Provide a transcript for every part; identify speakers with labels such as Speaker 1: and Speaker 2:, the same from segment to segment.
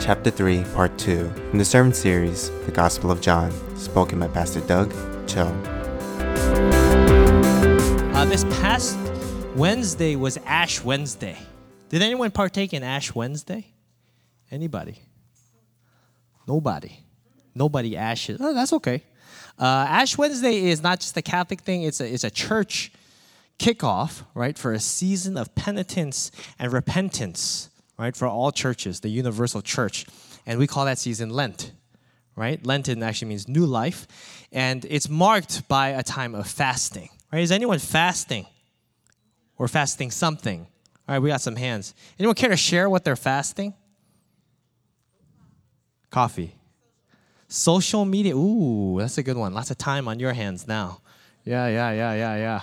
Speaker 1: Chapter 3, Part 2, from the sermon series, The Gospel of John, spoken by Pastor Doug Cho.
Speaker 2: Uh, this past Wednesday was Ash Wednesday. Did anyone partake in Ash Wednesday? Anybody? Nobody. Nobody ashes. Oh, that's okay. Uh, Ash Wednesday is not just a Catholic thing, it's a, it's a church kickoff, right, for a season of penitence and repentance, right, for all churches, the universal church. And we call that season Lent, right? Lenten actually means new life. And it's marked by a time of fasting, right? Is anyone fasting or fasting something? All right, we got some hands. Anyone care to share what they're fasting? Coffee. Social media. Ooh, that's a good one. Lots of time on your hands now. Yeah, yeah, yeah, yeah, yeah.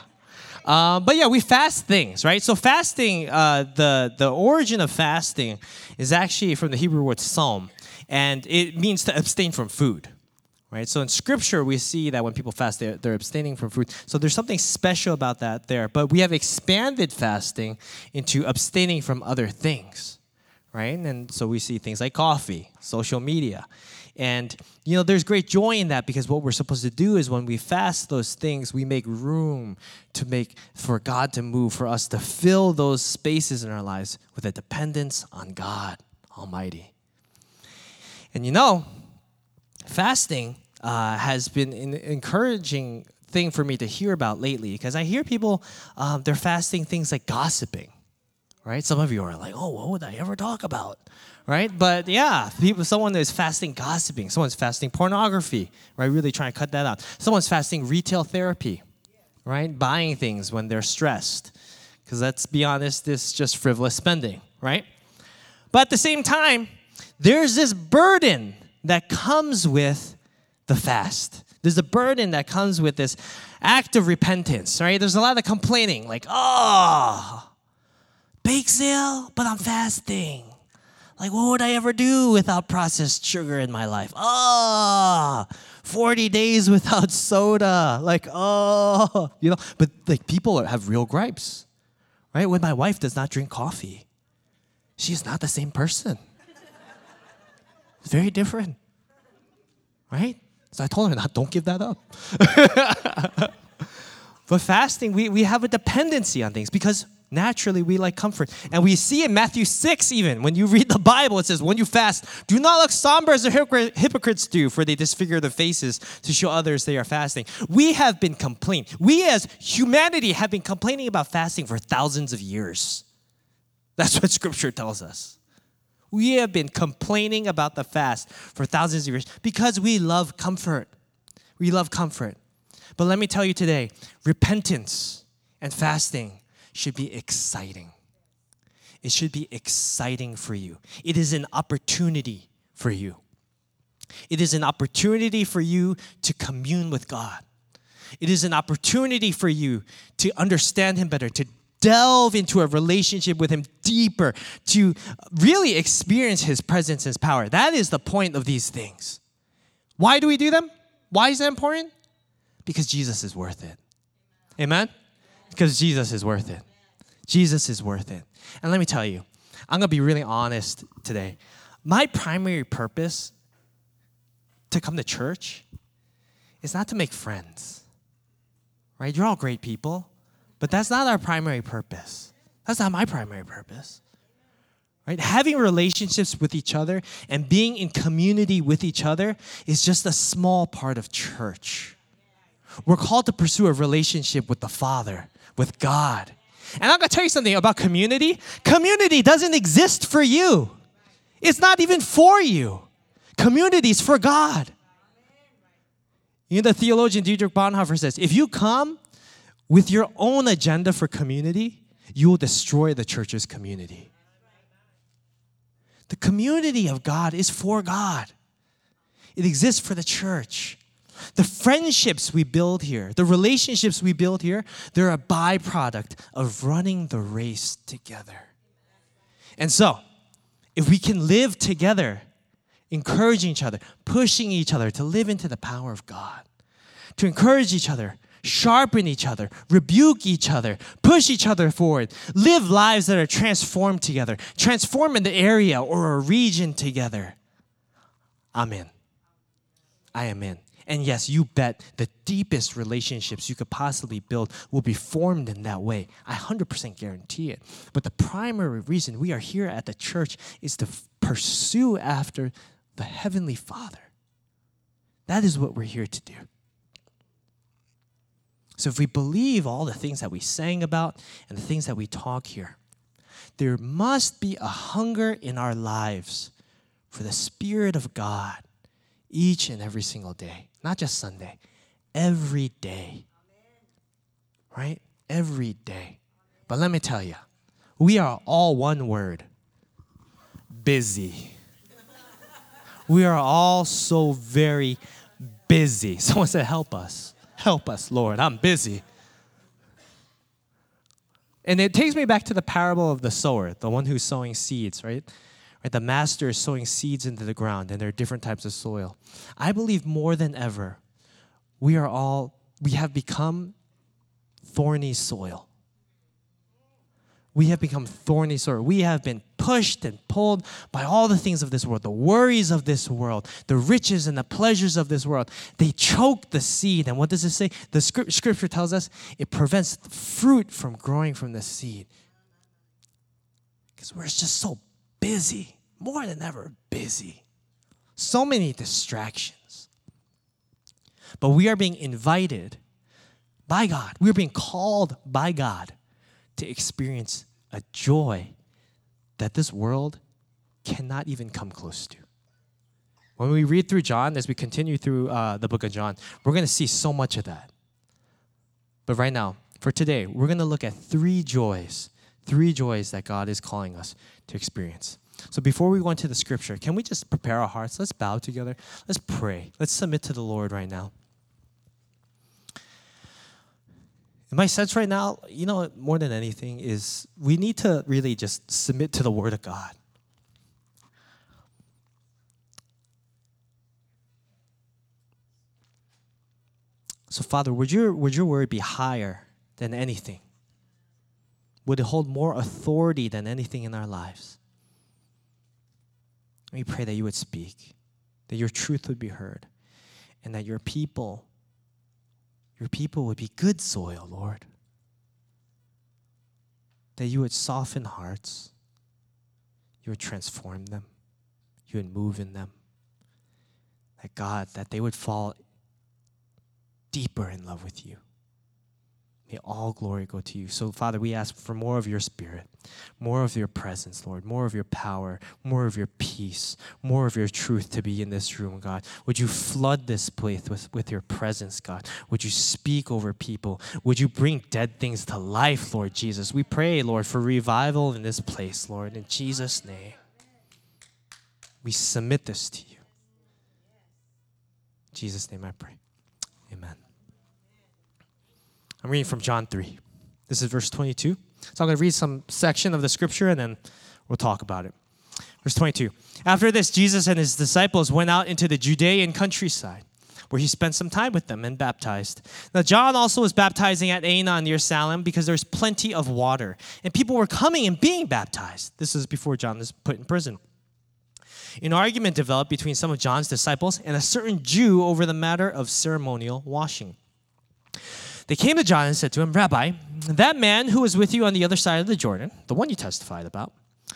Speaker 2: Um, but yeah, we fast things, right? So fasting, uh, the the origin of fasting is actually from the Hebrew word tsom, and it means to abstain from food, right? So in Scripture, we see that when people fast, they're, they're abstaining from food. So there's something special about that there. But we have expanded fasting into abstaining from other things, right? And so we see things like coffee, social media. And, you know, there's great joy in that because what we're supposed to do is when we fast those things, we make room to make, for God to move, for us to fill those spaces in our lives with a dependence on God Almighty. And you know, fasting uh, has been an encouraging thing for me to hear about lately because I hear people, um, they're fasting things like gossiping, right? Some of you are like, oh, what would I ever talk about? right? But yeah, people, someone is fasting gossiping, someone's fasting pornography, right? Really trying to cut that out. Someone's fasting retail therapy, right? Buying things when they're stressed, because let's be honest, this is just frivolous spending, right? But at the same time, there's this burden that comes with the fast. There's a burden that comes with this act of repentance, right? There's a lot of complaining, like, oh, bake sale, but I'm fasting. Like, what would I ever do without processed sugar in my life? Oh, 40 days without soda. Like, oh, you know, but like people have real gripes, right? When my wife does not drink coffee, she's not the same person. It's very different, right? So I told her, not, don't give that up. but fasting, we, we have a dependency on things because Naturally, we like comfort. And we see in Matthew 6, even when you read the Bible, it says, When you fast, do not look somber as the hypocrites do, for they disfigure their faces to show others they are fasting. We have been complaining. We as humanity have been complaining about fasting for thousands of years. That's what scripture tells us. We have been complaining about the fast for thousands of years because we love comfort. We love comfort. But let me tell you today repentance and fasting should be exciting. It should be exciting for you. It is an opportunity for you. It is an opportunity for you to commune with God. It is an opportunity for you to understand Him better, to delve into a relationship with Him deeper, to really experience His presence and His power. That is the point of these things. Why do we do them? Why is that important? Because Jesus is worth it. Amen? Because Jesus is worth it. Jesus is worth it. And let me tell you, I'm going to be really honest today. My primary purpose to come to church is not to make friends. Right? You're all great people, but that's not our primary purpose. That's not my primary purpose. Right? Having relationships with each other and being in community with each other is just a small part of church. We're called to pursue a relationship with the Father, with God. And I'm gonna tell you something about community. Community doesn't exist for you, it's not even for you. Community is for God. You know, the theologian Dietrich Bonhoeffer says if you come with your own agenda for community, you will destroy the church's community. The community of God is for God, it exists for the church. The friendships we build here, the relationships we build here, they're a byproduct of running the race together. And so, if we can live together, encouraging each other, pushing each other to live into the power of God, to encourage each other sharpen each other, rebuke each other, push each other forward, live lives that are transformed together, transform in the area or a region together. Amen. I am in. And yes, you bet the deepest relationships you could possibly build will be formed in that way. I 100% guarantee it. But the primary reason we are here at the church is to f- pursue after the Heavenly Father. That is what we're here to do. So if we believe all the things that we sang about and the things that we talk here, there must be a hunger in our lives for the Spirit of God each and every single day not just Sunday, every day. Right? Every day. But let me tell you, we are all one word busy. We are all so very busy. Someone said, Help us. Help us, Lord. I'm busy. And it takes me back to the parable of the sower, the one who's sowing seeds, right? Right, the master is sowing seeds into the ground, and there are different types of soil. I believe more than ever, we are all, we have become thorny soil. We have become thorny soil. We have been pushed and pulled by all the things of this world, the worries of this world, the riches and the pleasures of this world. They choke the seed. And what does it say? The scripture tells us it prevents fruit from growing from the seed. Because we're just so busy, more than ever busy. So many distractions. But we are being invited by God, we are being called by God to experience a joy that this world cannot even come close to. When we read through John, as we continue through uh, the book of John, we're going to see so much of that. But right now, for today, we're going to look at three joys, three joys that God is calling us to experience. So before we go into the scripture, can we just prepare our hearts? Let's bow together. Let's pray. Let's submit to the Lord right now. In my sense right now, you know, more than anything, is we need to really just submit to the Word of God. So, Father, would your, would your word be higher than anything? Would hold more authority than anything in our lives? We pray that you would speak, that your truth would be heard, and that your people, your people would be good soil, Lord. That you would soften hearts, you would transform them, you would move in them. That God, that they would fall deeper in love with you. May all glory go to you. So, Father, we ask for more of your spirit, more of your presence, Lord, more of your power, more of your peace, more of your truth to be in this room, God. Would you flood this place with, with your presence, God? Would you speak over people? Would you bring dead things to life, Lord Jesus? We pray, Lord, for revival in this place, Lord, in Jesus' name. We submit this to you. In Jesus' name I pray. I'm reading from John 3. This is verse 22. So I'm going to read some section of the scripture and then we'll talk about it. Verse 22. After this, Jesus and his disciples went out into the Judean countryside, where he spent some time with them and baptized. Now, John also was baptizing at Aenon near Salim because there's plenty of water, and people were coming and being baptized. This is before John was put in prison. An argument developed between some of John's disciples and a certain Jew over the matter of ceremonial washing. They came to John and said to him, Rabbi, that man who was with you on the other side of the Jordan, the one you testified about,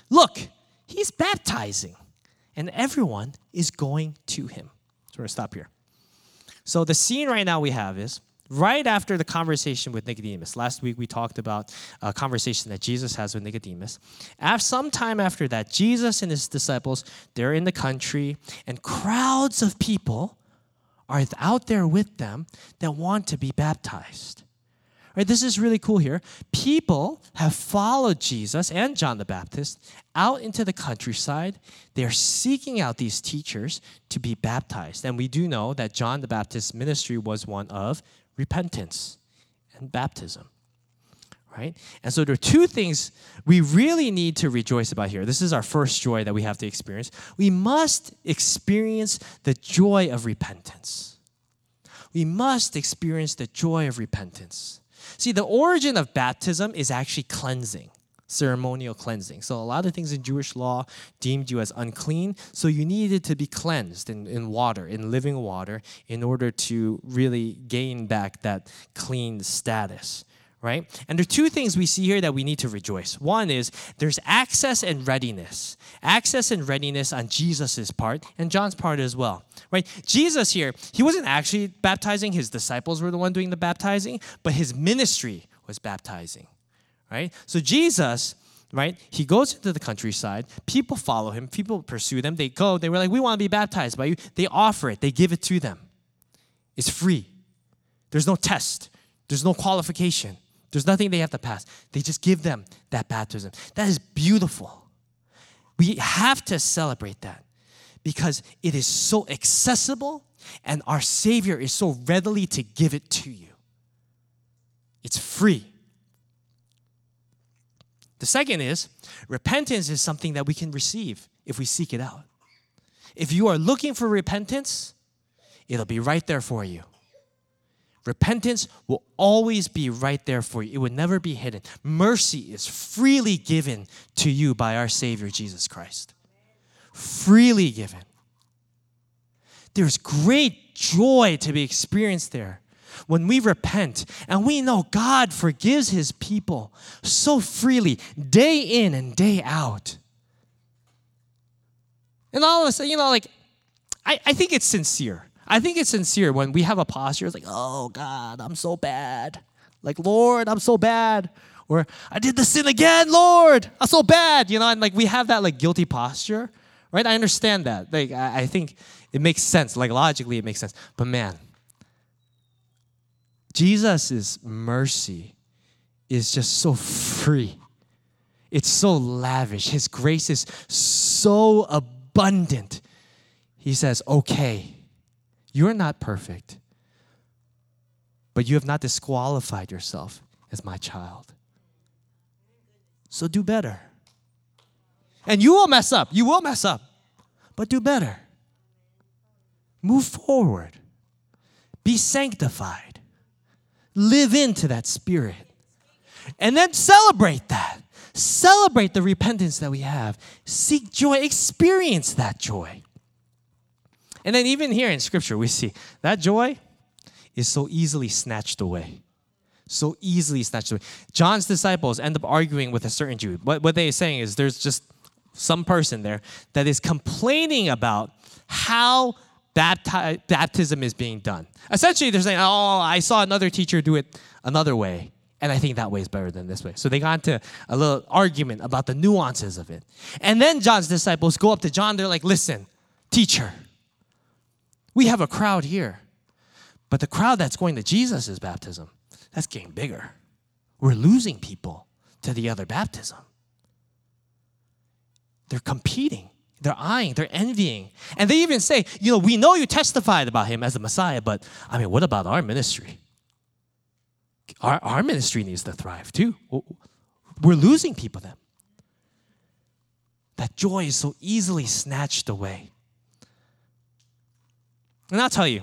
Speaker 2: look, he's baptizing, and everyone is going to him. So we're going to stop here. So the scene right now we have is right after the conversation with Nicodemus. Last week we talked about a conversation that Jesus has with Nicodemus. After some time after that, Jesus and his disciples, they're in the country, and crowds of people are out there with them that want to be baptized. Right, this is really cool here. People have followed Jesus and John the Baptist out into the countryside. They are seeking out these teachers to be baptized. And we do know that John the Baptist's ministry was one of repentance and baptism. Right? And so there are two things we really need to rejoice about here. This is our first joy that we have to experience. We must experience the joy of repentance. we must experience the joy of repentance. See, the origin of baptism is actually cleansing, ceremonial cleansing. So, a lot of things in Jewish law deemed you as unclean. So, you needed to be cleansed in, in water, in living water, in order to really gain back that clean status right? And there are two things we see here that we need to rejoice. One is there's access and readiness. Access and readiness on Jesus' part and John's part as well, right? Jesus here, he wasn't actually baptizing, his disciples were the one doing the baptizing, but his ministry was baptizing, right? So Jesus, right? He goes into the countryside. People follow him. People pursue them. They go. They were like, "We want to be baptized by you." They offer it. They give it to them. It's free. There's no test. There's no qualification. There's nothing they have to pass. They just give them that baptism. That is beautiful. We have to celebrate that because it is so accessible and our Savior is so readily to give it to you. It's free. The second is repentance is something that we can receive if we seek it out. If you are looking for repentance, it'll be right there for you. Repentance will always be right there for you. It will never be hidden. Mercy is freely given to you by our Savior Jesus Christ. Freely given. There's great joy to be experienced there when we repent and we know God forgives his people so freely, day in and day out. And all of a sudden, you know, like, I, I think it's sincere. I think it's sincere when we have a posture. It's like, oh God, I'm so bad. Like, Lord, I'm so bad. Or I did the sin again, Lord, I'm so bad. You know, and like we have that like guilty posture, right? I understand that. Like, I, I think it makes sense. Like, logically, it makes sense. But man, Jesus' mercy is just so free. It's so lavish. His grace is so abundant. He says, okay, you're not perfect, but you have not disqualified yourself as my child. So do better. And you will mess up. You will mess up, but do better. Move forward. Be sanctified. Live into that spirit. And then celebrate that. Celebrate the repentance that we have. Seek joy. Experience that joy. And then even here in scripture, we see that joy is so easily snatched away. So easily snatched away. John's disciples end up arguing with a certain Jew. What, what they're saying is there's just some person there that is complaining about how bapti- baptism is being done. Essentially, they're saying, Oh, I saw another teacher do it another way. And I think that way is better than this way. So they got into a little argument about the nuances of it. And then John's disciples go up to John. They're like, Listen, teacher, we have a crowd here. But the crowd that's going to Jesus' baptism, that's getting bigger. We're losing people to the other baptism. They're competing, they're eyeing, they're envying. And they even say, you know, we know you testified about him as the Messiah, but I mean, what about our ministry? Our, our ministry needs to thrive too. We're losing people then. That joy is so easily snatched away. And I'll tell you,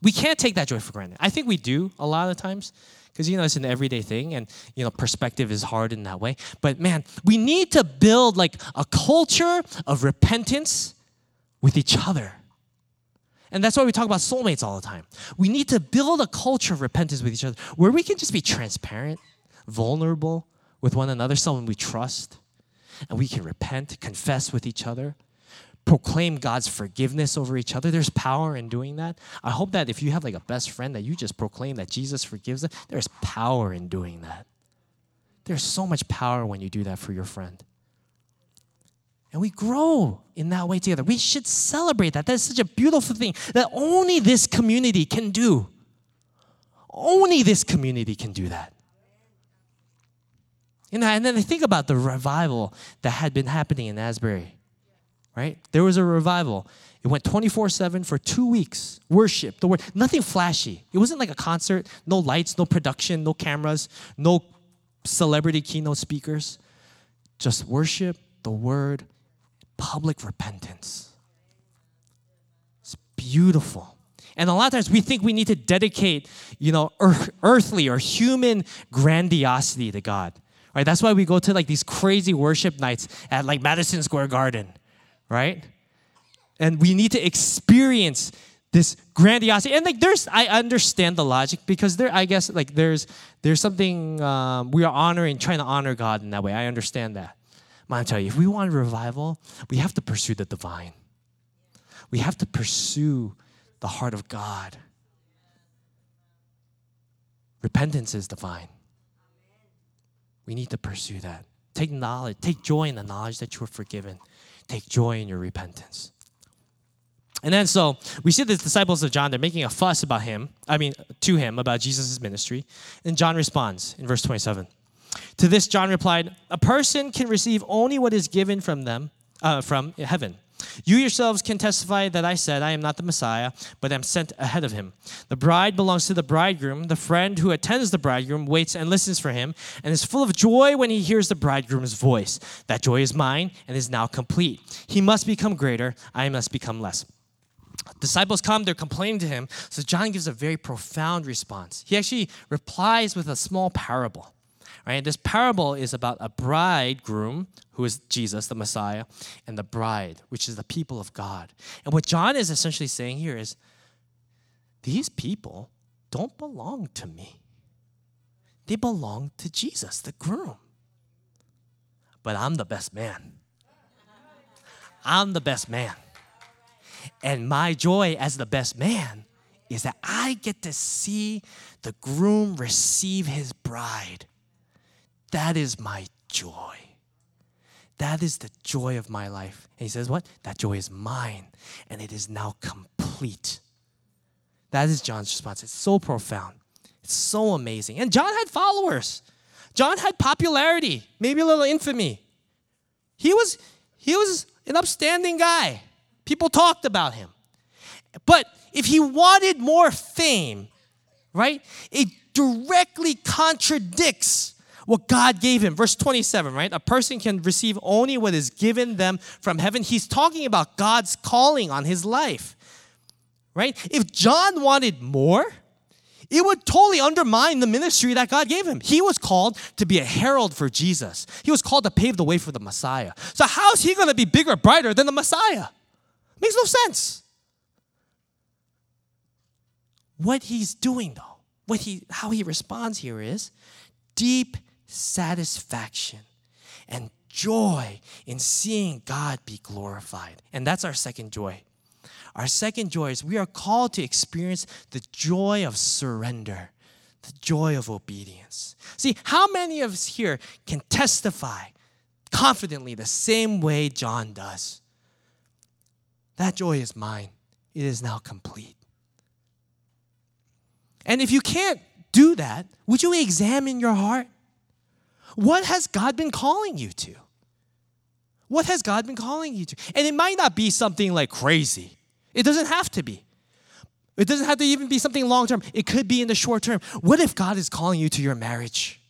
Speaker 2: we can't take that joy for granted. I think we do a lot of times because you know it's an everyday thing and you know perspective is hard in that way. But man we need to build like a culture of repentance with each other. And that's why we talk about soulmates all the time. We need to build a culture of repentance with each other where we can just be transparent vulnerable with one another someone we trust and we can repent confess with each other proclaim God's forgiveness over each other. There's power in doing that. I hope that if you have like a best friend that you just proclaim that Jesus forgives them, there's power in doing that. There's so much power when you do that for your friend. And we grow in that way together. We should celebrate that. That's such a beautiful thing that only this community can do. Only this community can do that. Know, and then I think about the revival that had been happening in Asbury right? There was a revival. It went 24 7 for two weeks. Worship, the word, nothing flashy. It wasn't like a concert, no lights, no production, no cameras, no celebrity keynote speakers. Just worship, the word, public repentance. It's beautiful. And a lot of times we think we need to dedicate, you know, earth, earthly or human grandiosity to God. Right? That's why we go to like these crazy worship nights at like Madison Square Garden, right? And we need to experience this grandiosity. And like there's i understand the logic because there i guess like there's there's something um, we are honoring trying to honor god in that way. I understand that. But i'm telling you if we want revival we have to pursue the divine. We have to pursue the heart of god. Repentance is divine. We need to pursue that. Take knowledge take joy in the knowledge that you are forgiven take joy in your repentance and then so we see the disciples of John, they're making a fuss about him, I mean, to him about Jesus' ministry. And John responds in verse 27. To this, John replied, A person can receive only what is given from them, uh, from heaven. You yourselves can testify that I said, I am not the Messiah, but am sent ahead of him. The bride belongs to the bridegroom. The friend who attends the bridegroom waits and listens for him, and is full of joy when he hears the bridegroom's voice. That joy is mine and is now complete. He must become greater, I must become less disciples come, they're complaining to him. So John gives a very profound response. He actually replies with a small parable. Right? This parable is about a bridegroom, who is Jesus, the Messiah, and the bride, which is the people of God. And what John is essentially saying here is these people don't belong to me. They belong to Jesus, the groom. But I'm the best man. I'm the best man. And my joy as the best man is that I get to see the groom receive his bride. That is my joy. That is the joy of my life. And he says, What? That joy is mine, and it is now complete. That is John's response. It's so profound. It's so amazing. And John had followers. John had popularity, maybe a little infamy. He was, he was an upstanding guy. People talked about him. But if he wanted more fame, right, it directly contradicts what God gave him. Verse 27, right? A person can receive only what is given them from heaven. He's talking about God's calling on his life, right? If John wanted more, it would totally undermine the ministry that God gave him. He was called to be a herald for Jesus, he was called to pave the way for the Messiah. So, how's he going to be bigger, brighter than the Messiah? Makes no sense. What he's doing though, what he how he responds here is deep satisfaction and joy in seeing God be glorified. And that's our second joy. Our second joy is we are called to experience the joy of surrender, the joy of obedience. See, how many of us here can testify confidently the same way John does? That joy is mine. It is now complete. And if you can't do that, would you examine your heart? What has God been calling you to? What has God been calling you to? And it might not be something like crazy. It doesn't have to be. It doesn't have to even be something long term. It could be in the short term. What if God is calling you to your marriage?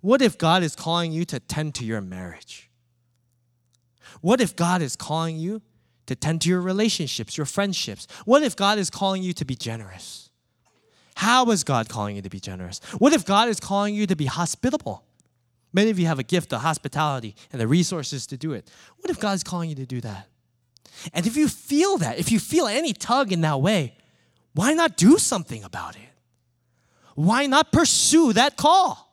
Speaker 2: What if God is calling you to tend to your marriage? What if God is calling you to tend to your relationships, your friendships? What if God is calling you to be generous? How is God calling you to be generous? What if God is calling you to be hospitable? Many of you have a gift of hospitality and the resources to do it. What if God is calling you to do that? And if you feel that, if you feel any tug in that way, why not do something about it? Why not pursue that call?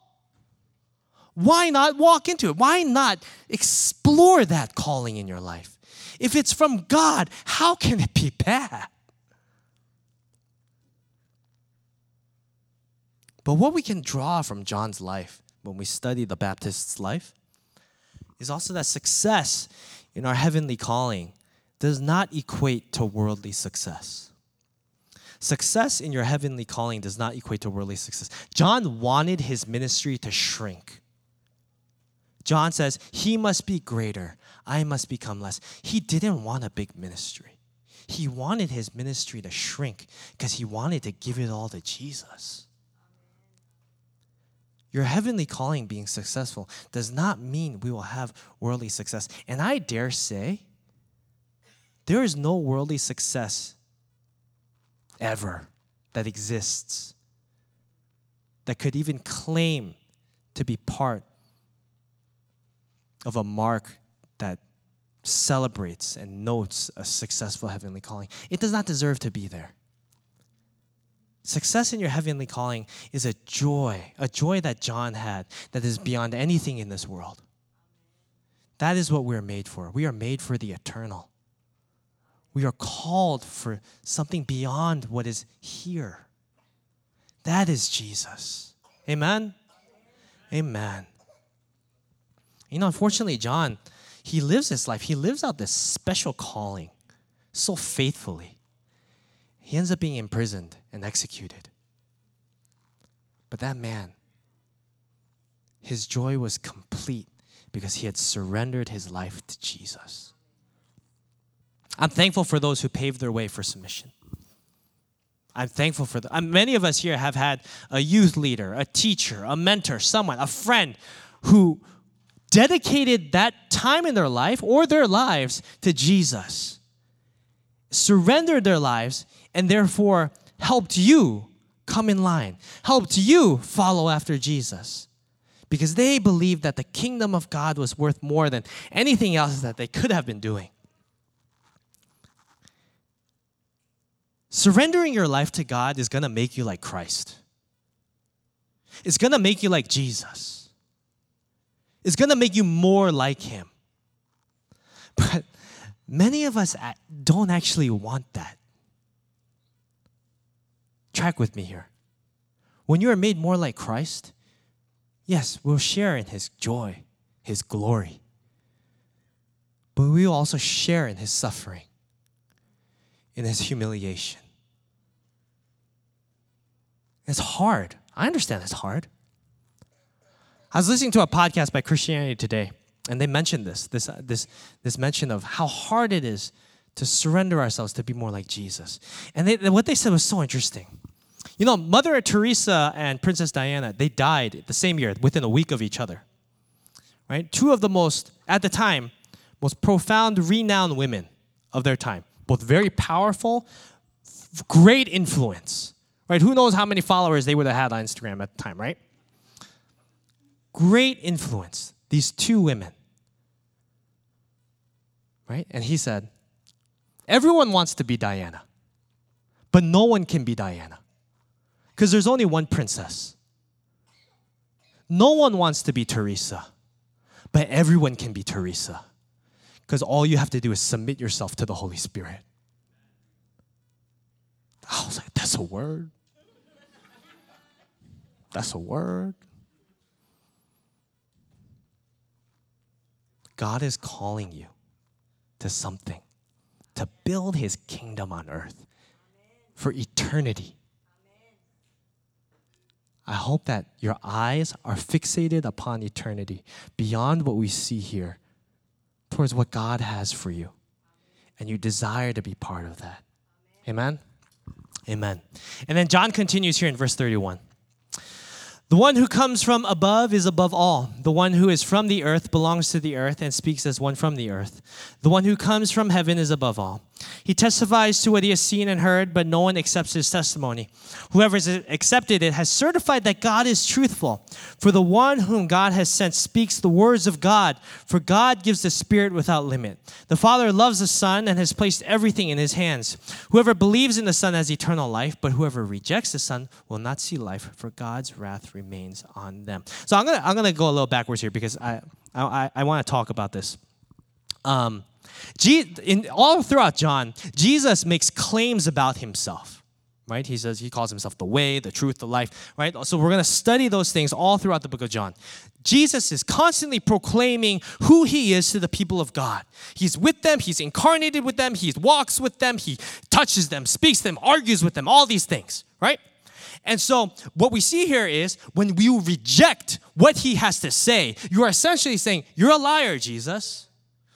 Speaker 2: Why not walk into it? Why not explore that calling in your life? If it's from God, how can it be bad? But what we can draw from John's life when we study the Baptist's life is also that success in our heavenly calling does not equate to worldly success. Success in your heavenly calling does not equate to worldly success. John wanted his ministry to shrink. John says, He must be greater, I must become less. He didn't want a big ministry. He wanted his ministry to shrink because he wanted to give it all to Jesus. Your heavenly calling being successful does not mean we will have worldly success. And I dare say, there is no worldly success ever that exists that could even claim to be part of a mark that celebrates and notes a successful heavenly calling. It does not deserve to be there. Success in your heavenly calling is a joy, a joy that John had that is beyond anything in this world. That is what we're made for. We are made for the eternal. We are called for something beyond what is here. That is Jesus. Amen? Amen. You know, unfortunately, John, he lives this life. He lives out this special calling so faithfully. He ends up being imprisoned and executed. But that man, his joy was complete because he had surrendered his life to Jesus. I'm thankful for those who paved their way for submission. I'm thankful for that. Many of us here have had a youth leader, a teacher, a mentor, someone, a friend who dedicated that time in their life or their lives to Jesus, surrendered their lives, and therefore helped you come in line, helped you follow after Jesus. Because they believed that the kingdom of God was worth more than anything else that they could have been doing. Surrendering your life to God is going to make you like Christ. It's going to make you like Jesus. It's going to make you more like Him. But many of us don't actually want that. Track with me here. When you are made more like Christ, yes, we'll share in His joy, His glory. But we will also share in His suffering, in His humiliation. It's hard. I understand it's hard. I was listening to a podcast by Christianity Today, and they mentioned this, this, uh, this, this mention of how hard it is to surrender ourselves to be more like Jesus. And they, what they said was so interesting. You know, Mother Teresa and Princess Diana, they died the same year, within a week of each other. Right? Two of the most, at the time, most profound, renowned women of their time. Both very powerful, great influence right? Who knows how many followers they would have had on Instagram at the time, right? Great influence, these two women, right? And he said, Everyone wants to be Diana, but no one can be Diana because there's only one princess. No one wants to be Teresa, but everyone can be Teresa because all you have to do is submit yourself to the Holy Spirit. I was like, that's a word. That's a word. God is calling you to something, to build his kingdom on earth for eternity. I hope that your eyes are fixated upon eternity beyond what we see here, towards what God has for you. And you desire to be part of that. Amen? Amen. And then John continues here in verse 31. The one who comes from above is above all. The one who is from the earth belongs to the earth and speaks as one from the earth. The one who comes from heaven is above all. He testifies to what he has seen and heard, but no one accepts his testimony. Whoever has accepted it has certified that God is truthful. For the one whom God has sent speaks the words of God, for God gives the Spirit without limit. The Father loves the Son and has placed everything in his hands. Whoever believes in the Son has eternal life, but whoever rejects the Son will not see life, for God's wrath remains on them. So I'm gonna I'm gonna go a little backwards here because I I, I want to talk about this. Um, in, all throughout John, Jesus makes claims about himself. Right? He says he calls himself the way, the truth, the life, right? So we're going to study those things all throughout the book of John. Jesus is constantly proclaiming who he is to the people of God. He's with them, he's incarnated with them, he walks with them, he touches them, speaks them, argues with them, all these things, right? And so, what we see here is when you reject what he has to say, you are essentially saying, You're a liar, Jesus.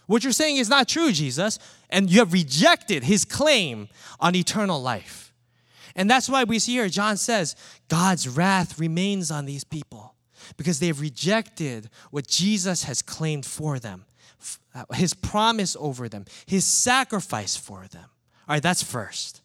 Speaker 2: What you're saying is not true, Jesus, and you have rejected his claim on eternal life. And that's why we see here, John says, God's wrath remains on these people because they've rejected what Jesus has claimed for them, uh, his promise over them, his sacrifice for them. All right, that's first.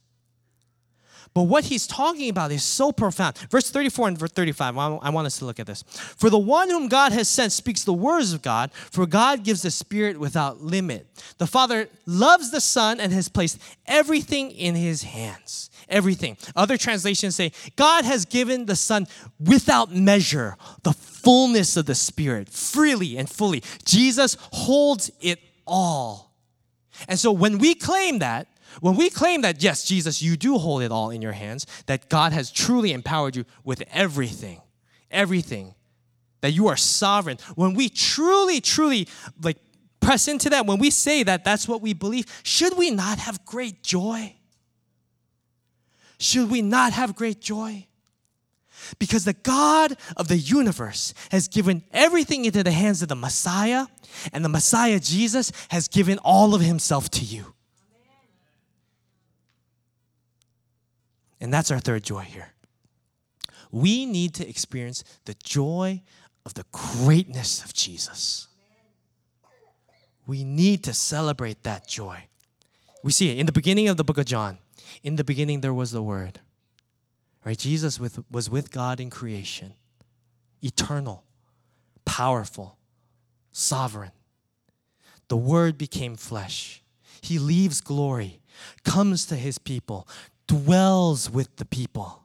Speaker 2: But what he's talking about is so profound. Verse 34 and verse 35, I want us to look at this. For the one whom God has sent speaks the words of God, for God gives the Spirit without limit. The Father loves the Son and has placed everything in his hands. Everything. Other translations say, God has given the Son without measure the fullness of the Spirit, freely and fully. Jesus holds it all. And so when we claim that, when we claim that, yes, Jesus, you do hold it all in your hands, that God has truly empowered you with everything, everything, that you are sovereign, when we truly, truly like press into that, when we say that that's what we believe, should we not have great joy? Should we not have great joy? Because the God of the universe has given everything into the hands of the Messiah, and the Messiah, Jesus, has given all of himself to you. And that's our third joy here. We need to experience the joy of the greatness of Jesus. We need to celebrate that joy. We see it in the beginning of the book of John. In the beginning, there was the Word. Right? Jesus with, was with God in creation, eternal, powerful, sovereign. The Word became flesh. He leaves glory, comes to His people, dwells with the people,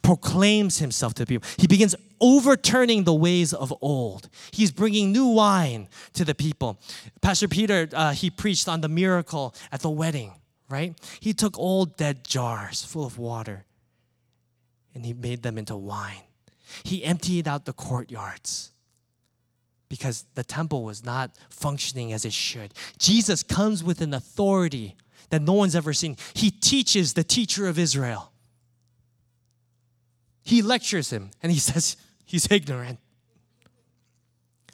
Speaker 2: proclaims himself to the people. He begins overturning the ways of old. He's bringing new wine to the people. Pastor Peter, uh, he preached on the miracle at the wedding, right? He took old dead jars full of water and he made them into wine. He emptied out the courtyards because the temple was not functioning as it should. Jesus comes with an authority that no one's ever seen. He teaches the teacher of Israel. He lectures him and he says he's ignorant.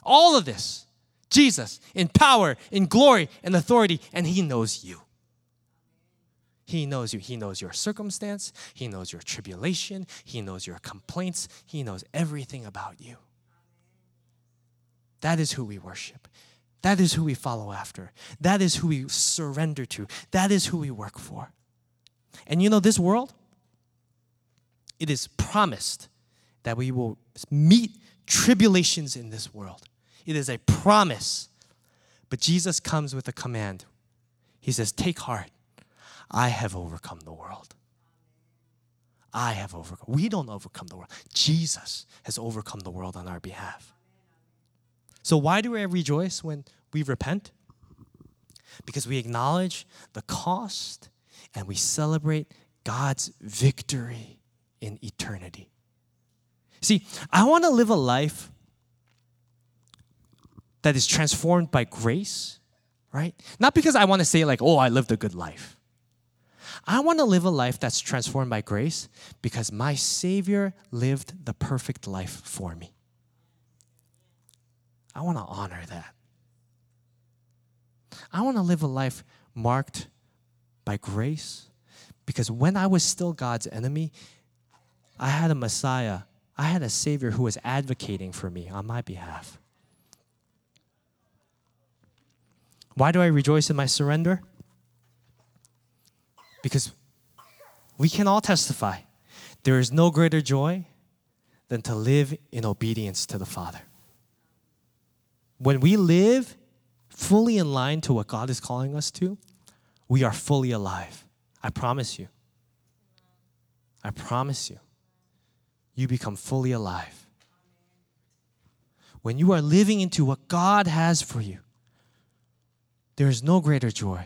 Speaker 2: All of this, Jesus in power, in glory, and authority, and he knows you. He knows you. He knows your circumstance. He knows your tribulation. He knows your complaints. He knows everything about you. That is who we worship. That is who we follow after. That is who we surrender to. That is who we work for. And you know, this world, it is promised that we will meet tribulations in this world. It is a promise. But Jesus comes with a command. He says, Take heart, I have overcome the world. I have overcome. We don't overcome the world. Jesus has overcome the world on our behalf. So, why do I rejoice when we repent? Because we acknowledge the cost and we celebrate God's victory in eternity. See, I want to live a life that is transformed by grace, right? Not because I want to say, like, oh, I lived a good life. I want to live a life that's transformed by grace because my Savior lived the perfect life for me. I want to honor that. I want to live a life marked by grace because when I was still God's enemy, I had a Messiah, I had a Savior who was advocating for me on my behalf. Why do I rejoice in my surrender? Because we can all testify there is no greater joy than to live in obedience to the Father. When we live fully in line to what God is calling us to, we are fully alive. I promise you. I promise you. You become fully alive. When you are living into what God has for you, there is no greater joy.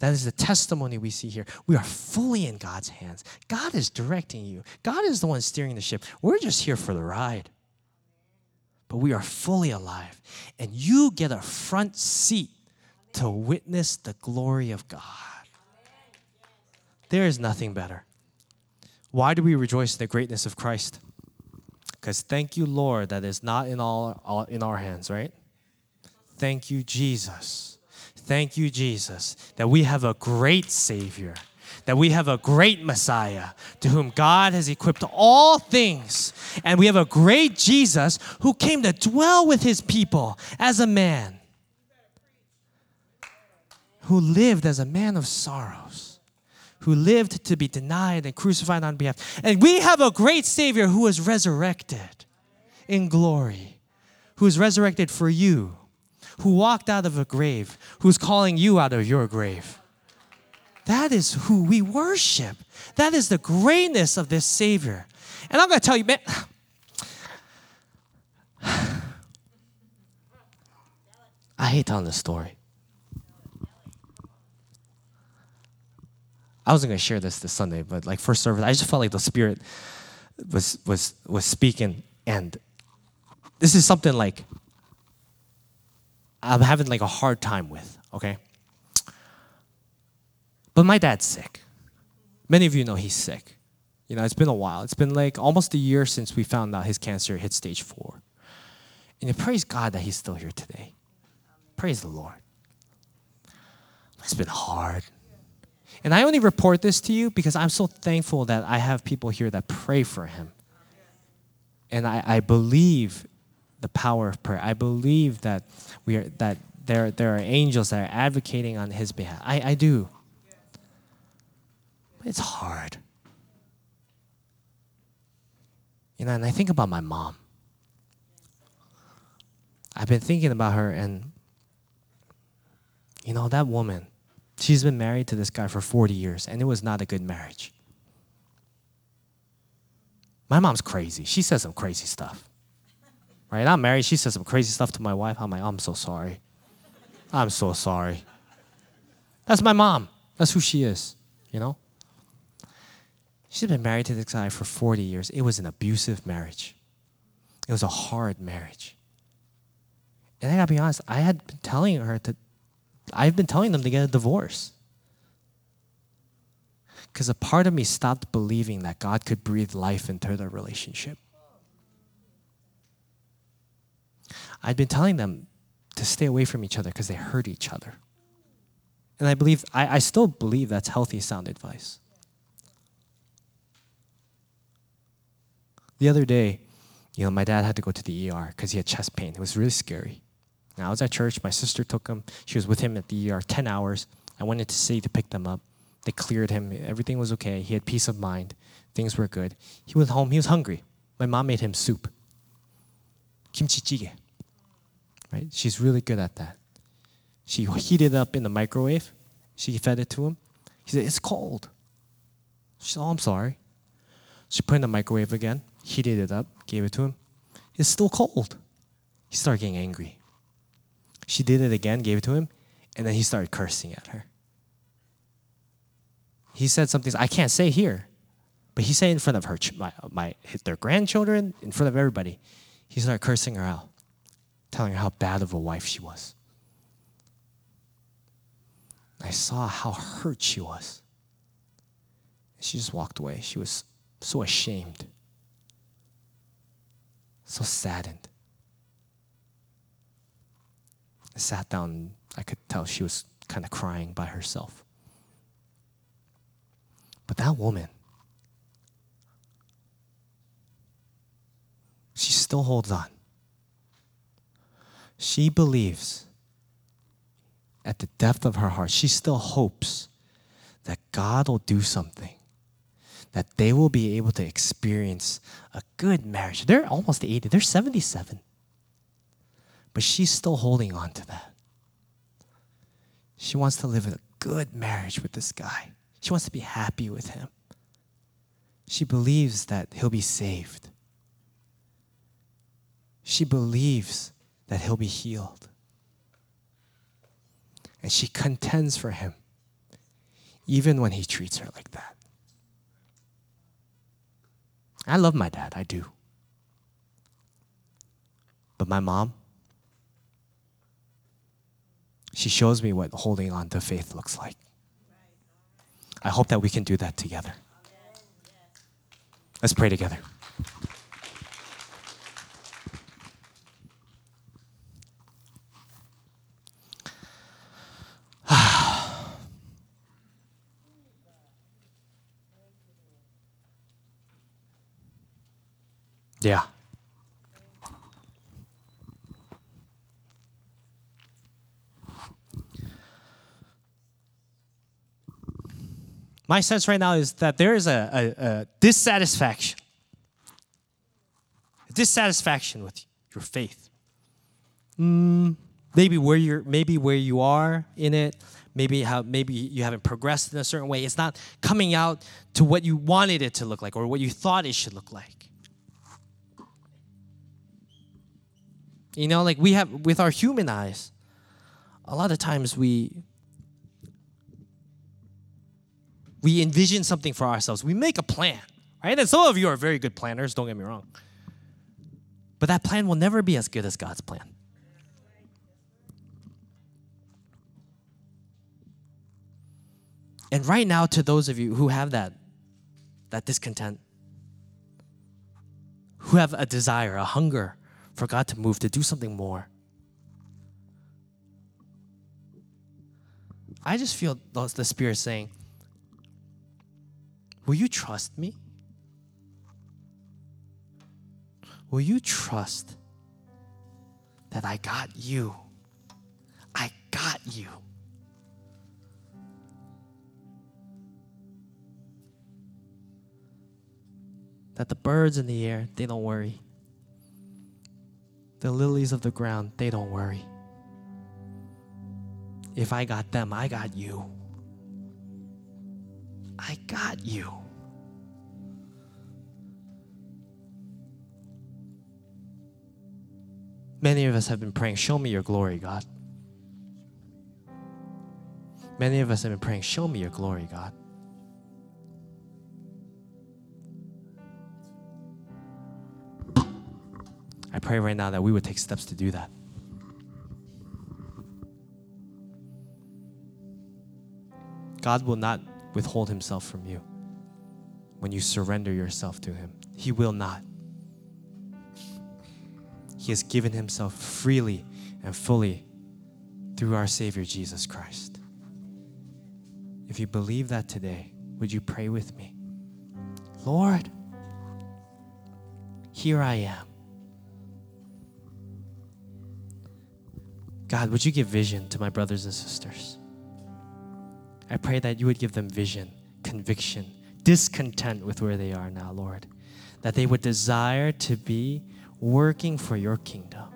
Speaker 2: That is the testimony we see here. We are fully in God's hands. God is directing you, God is the one steering the ship. We're just here for the ride but we are fully alive. And you get a front seat to witness the glory of God. There is nothing better. Why do we rejoice in the greatness of Christ? Because thank you, Lord, that is not in all, all in our hands, right? Thank you, Jesus. Thank you, Jesus, that we have a great Savior that we have a great Messiah to whom God has equipped all things. And we have a great Jesus who came to dwell with his people as a man, who lived as a man of sorrows. who lived to be denied and crucified on behalf. And we have a great Savior who was resurrected in glory, who is resurrected for you, who walked out of a grave, who's calling you out of your grave. That is who we worship. That is the greatness of this Savior. And I'm going to tell you, man, I hate telling this story. I wasn't going to share this this Sunday, but like first service, I just felt like the Spirit was was was speaking, and this is something like I'm having like a hard time with. Okay, but my dad's sick. Many of you know he's sick. You know, it's been a while. It's been like almost a year since we found out his cancer hit stage four. And praise God that he's still here today. Praise the Lord. It's been hard. And I only report this to you because I'm so thankful that I have people here that pray for him. And I, I believe the power of prayer. I believe that we are that there, there are angels that are advocating on his behalf. I, I do. It's hard. You know, and I think about my mom. I've been thinking about her, and you know, that woman, she's been married to this guy for 40 years, and it was not a good marriage. My mom's crazy. She says some crazy stuff. Right? I'm married. She says some crazy stuff to my wife. I'm like, I'm so sorry. I'm so sorry. That's my mom. That's who she is, you know? She's been married to this guy for 40 years. It was an abusive marriage. It was a hard marriage. And I gotta be honest, I had been telling her to, I've been telling them to get a divorce. Because a part of me stopped believing that God could breathe life into their relationship. I'd been telling them to stay away from each other because they hurt each other. And I believe, I, I still believe that's healthy, sound advice. The other day, you know, my dad had to go to the ER because he had chest pain. It was really scary. And I was at church. My sister took him. She was with him at the ER 10 hours. I went into city to pick them up. They cleared him. Everything was okay. He had peace of mind. Things were good. He was home. He was hungry. My mom made him soup. Kimchi jjigae. Right? She's really good at that. She heated it up in the microwave. She fed it to him. He said, It's cold. She said, Oh, I'm sorry. She put it in the microwave again heated it up, gave it to him. It's still cold. He started getting angry. She did it again, gave it to him, and then he started cursing at her. He said something I can't say here, but he said in front of her, my, my, their grandchildren, in front of everybody. He started cursing her out, telling her how bad of a wife she was. I saw how hurt she was. She just walked away. She was so ashamed so saddened. I sat down, I could tell she was kind of crying by herself. But that woman, she still holds on. She believes at the depth of her heart, she still hopes that God will do something that they will be able to experience a good marriage. They're almost 80, they're 77. But she's still holding on to that. She wants to live in a good marriage with this guy, she wants to be happy with him. She believes that he'll be saved. She believes that he'll be healed. And she contends for him, even when he treats her like that. I love my dad, I do. But my mom, she shows me what holding on to faith looks like. I hope that we can do that together. Let's pray together. Yeah. my sense right now is that there is a, a, a dissatisfaction. A dissatisfaction with your faith. Mm, maybe where you're maybe where you are in it, maybe how maybe you haven't progressed in a certain way. It's not coming out to what you wanted it to look like or what you thought it should look like. You know, like we have with our human eyes, a lot of times we we envision something for ourselves. We make a plan, right? And some of you are very good planners, don't get me wrong. But that plan will never be as good as God's plan. And right now, to those of you who have that, that discontent, who have a desire, a hunger for God to move, to do something more, I just feel the Spirit saying, Will you trust me? Will you trust that I got you? I got you. That the birds in the air, they don't worry. The lilies of the ground, they don't worry. If I got them, I got you. I got you. Many of us have been praying, Show me your glory, God. Many of us have been praying, Show me your glory, God. I pray right now that we would take steps to do that. God will not withhold himself from you when you surrender yourself to him. He will not. He has given himself freely and fully through our Savior Jesus Christ. If you believe that today, would you pray with me? Lord, here I am. God, would you give vision to my brothers and sisters? I pray that you would give them vision, conviction, discontent with where they are now, Lord. That they would desire to be working for your kingdom.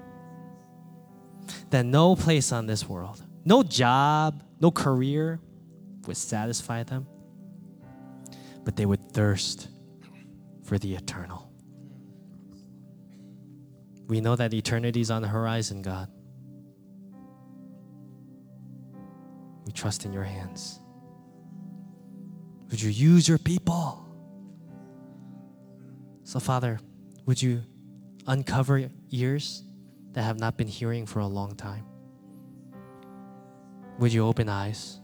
Speaker 2: That no place on this world, no job, no career would satisfy them, but they would thirst for the eternal. We know that eternity is on the horizon, God. We trust in your hands. Would you use your people? So, Father, would you uncover ears that have not been hearing for a long time? Would you open eyes?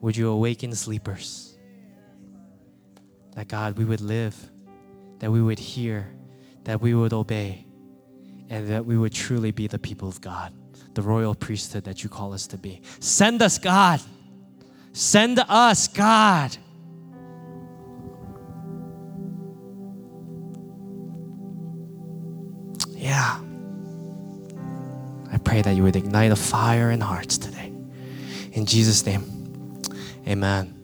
Speaker 2: Would you awaken sleepers? That God, we would live, that we would hear, that we would obey, and that we would truly be the people of God, the royal priesthood that you call us to be. Send us, God. Send us, God. Yeah. I pray that you would ignite a fire in hearts today. In Jesus' name, amen.